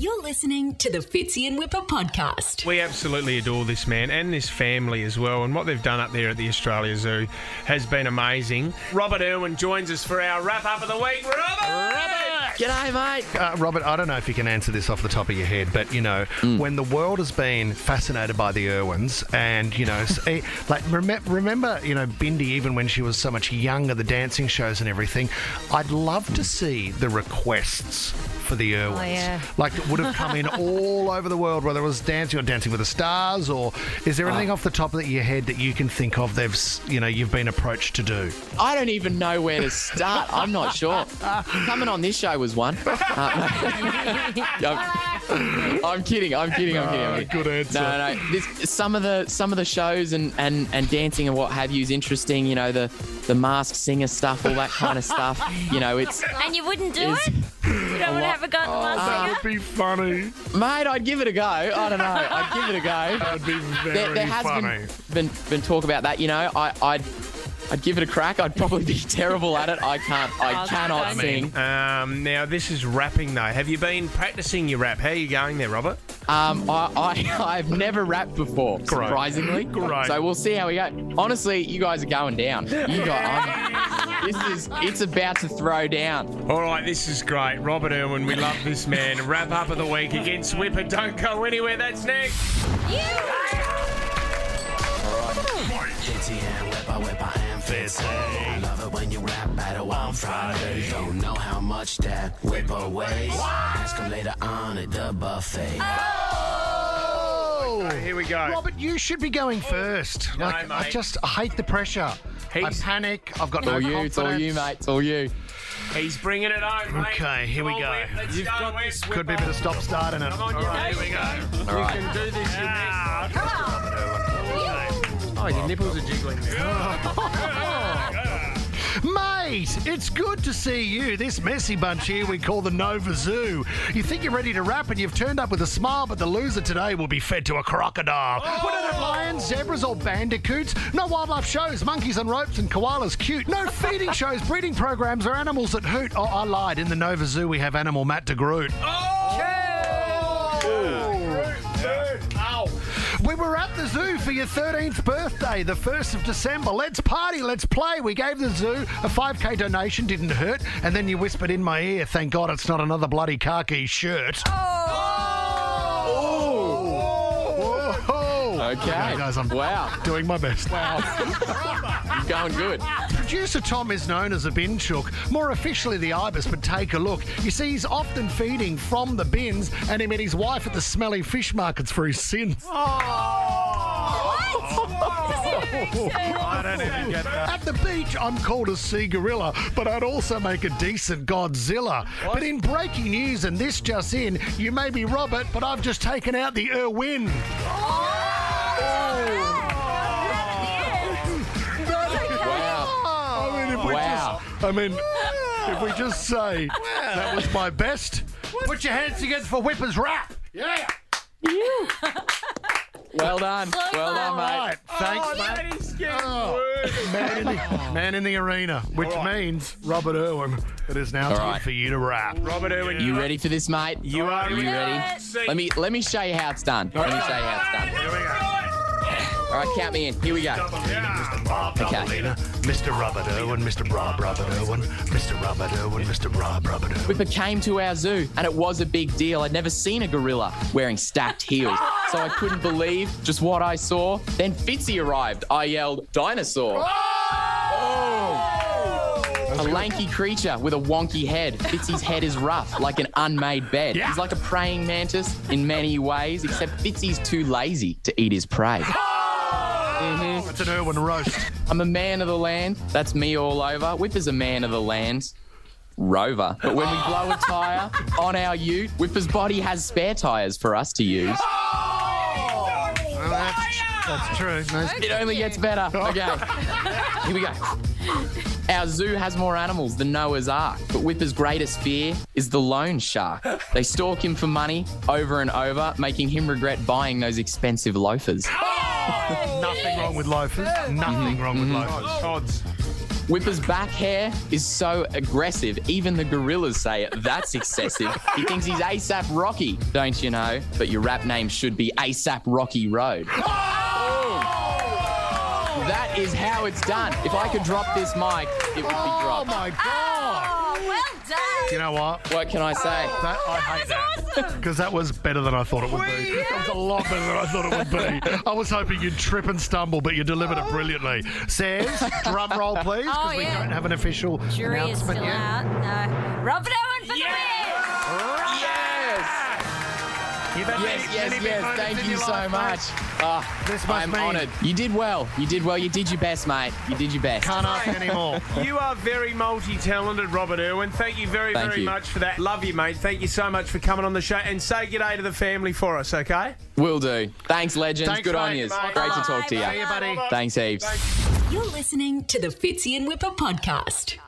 You're listening to the Fitzy and Whipper podcast. We absolutely adore this man and this family as well, and what they've done up there at the Australia Zoo has been amazing. Robert Irwin joins us for our wrap up of the week. Robert! G'day, mate. Uh, Robert, I don't know if you can answer this off the top of your head, but you know, when the world has been fascinated by the Irwins, and you know, s- like rem- remember, you know, Bindi, even when she was so much younger, the dancing shows and everything. I'd love to see the requests for the Irwins. yeah. Like it would have come in all over the world, whether it was dancing or Dancing with the Stars, or is there anything off the top of your head that you can think of? They've, you know, you've been approached to do. I don't even know where to start. I'm not sure. Coming on this show was one. Uh, I'm, I'm kidding. I'm kidding. I'm kidding. I'm kidding. good answer. No, no, no. This, some of the some of the shows and, and, and dancing and what have you is interesting. You know the the masked singer stuff, all that kind of stuff. You know, it's And you wouldn't do it? You don't want to have a go at the last That singer? would be funny. mate. I'd give it a go. I don't know. I'd give it a go. That would be very There, there has funny. been, been been talk about that. You know, I I'd I'd give it a crack. I'd probably be terrible at it. I can't. I Oh, cannot don't. sing. Um, now, this is rapping though. Have you been practicing your rap? How are you going there, Robert? Um, I, I, I've never rapped before, surprisingly. Great. So we'll see how we go. Honestly, you guys are going down. You guys, this is, it's about to throw down. All right, this is great. Robert Irwin, we love this man. Wrap up of the week against Whipper. Don't go anywhere. That's next. Fitzy and Whipper, Whipper and Fitzy. I love it when you rap battle on Friday. Don't know how much that Whipper weighs. Ask him later on at the buffet. Oh, Here we go. Robert, you should be going first. No, like, I mate. just I hate the pressure. I panic. I've got It's all no you, confidence. it's all you, mate. It's all you. He's bringing it home, mate. Okay, here we Come on, go. Whip, Let's You've go, got Whip, this. Whipper. Could be a bit of stop start in it. Come on, All you right, know here we go. you can do this. You're ah, next. Oh, your nipples are jiggling. Mate, it's good to see you. This messy bunch here we call the Nova Zoo. You think you're ready to rap and you've turned up with a smile, but the loser today will be fed to a crocodile. What are it, lions, zebras, or bandicoots? No wildlife shows, monkeys on ropes and koalas cute. No feeding shows, breeding programs, or animals that hoot. Oh, I lied. In the Nova Zoo, we have animal Matt DeGroot. Oh! We were at the zoo for your 13th birthday, the 1st of December. Let's party, let's play. We gave the zoo a 5k donation, didn't hurt. And then you whispered in my ear, thank God it's not another bloody khaki shirt. Oh! Okay. guys, I'm Wow. doing my best. Wow. You're going good. Producer Tom is known as a bin chook, more officially the ibis, but take a look. You see, he's often feeding from the bins, and he met his wife at the smelly fish markets for his sins. Oh. I don't even get that. At the beach, I'm called a sea gorilla, but I'd also make a decent Godzilla. But in breaking news, and this just in, you may be Robert, but I've just taken out the Irwin. Wow. I mean, if we just say that was my best, put your hands together for Whipper's rap. Yeah. Well done. Well done, mate. right. Thanks, oh, mate. He's Oh. Man in, the, man in the arena, which means Robert Irwin. It is now time right. for you to rap. Robert Irwin, You ready for this, mate? You are You ready? Let me let me show you how it's done. Let me show you how it's done. Here we go. All right, count me in. Here we go. Bob Okay. Doubleina, Mr. Robert Irwin, Mr. Rob Robert Irwin, Mr. Robert Irwin, Mr. Rob Robert Irwin. Whipper came to our zoo, and it was a big deal. I'd never seen a gorilla wearing stacked heels, so I couldn't believe just what I saw. Then Fitzy arrived. I yelled, "Dinosaur!" Oh! A lanky creature with a wonky head. Fitzy's head is rough, like an unmade bed. Yeah. He's like a praying mantis in many ways, except Fitzy's too lazy to eat his prey. Oh! Mm-hmm. It's an Irwin roast. I'm a man of the land. That's me all over. Whipper's a man of the land. Rover. But when we blow a tyre on our ute, Whipper's body has spare tyres for us to use. Oh! Well, that's, that's true. Nice. It only gets better. Okay. Here we go. Our zoo has more animals than Noah's Ark, but Whipper's greatest fear is the loan shark. They stalk him for money over and over, making him regret buying those expensive loafers. Oh! Nothing wrong with loafers. Nothing mm-hmm. wrong with mm-hmm. loafers. Oh, Odds. Whipper's back hair is so aggressive, even the gorillas say it. That's excessive. He thinks he's ASAP Rocky, don't you know? But your rap name should be ASAP Rocky Road. Oh! That is how it's done. If I could drop this mic, it would be dropped. Oh my god! Oh, well done. You know what? What can I say? That I hate oh, that because that was better than I thought it would be. That was a lot better than I thought it would be. I was hoping you'd trip and stumble, but you delivered it oh. brilliantly. Says, drum roll, please, because Oh, we yeah. don't have an official Jury is announcement still yet. out. No. Robert Irwin You've had Yes, many- yes, many yes. Thank you so life, much. mate. Ah, This must I'm mean- honoured. You did well. You did well. You did your best, mate. You did your best. Can't ask anymore. You are very multi-talented, Robert Irwin. Thank you very, Thank very you. much for that. Love you, mate. Thank you so much for coming on the show. And say g'day to the family for us, okay? Will do. Thanks, legends. Thanks, Good on you. Mate. Great to talk to you. bye. See you, buddy. Thanks heaps. You're listening to the Fitzy and Whipper podcast.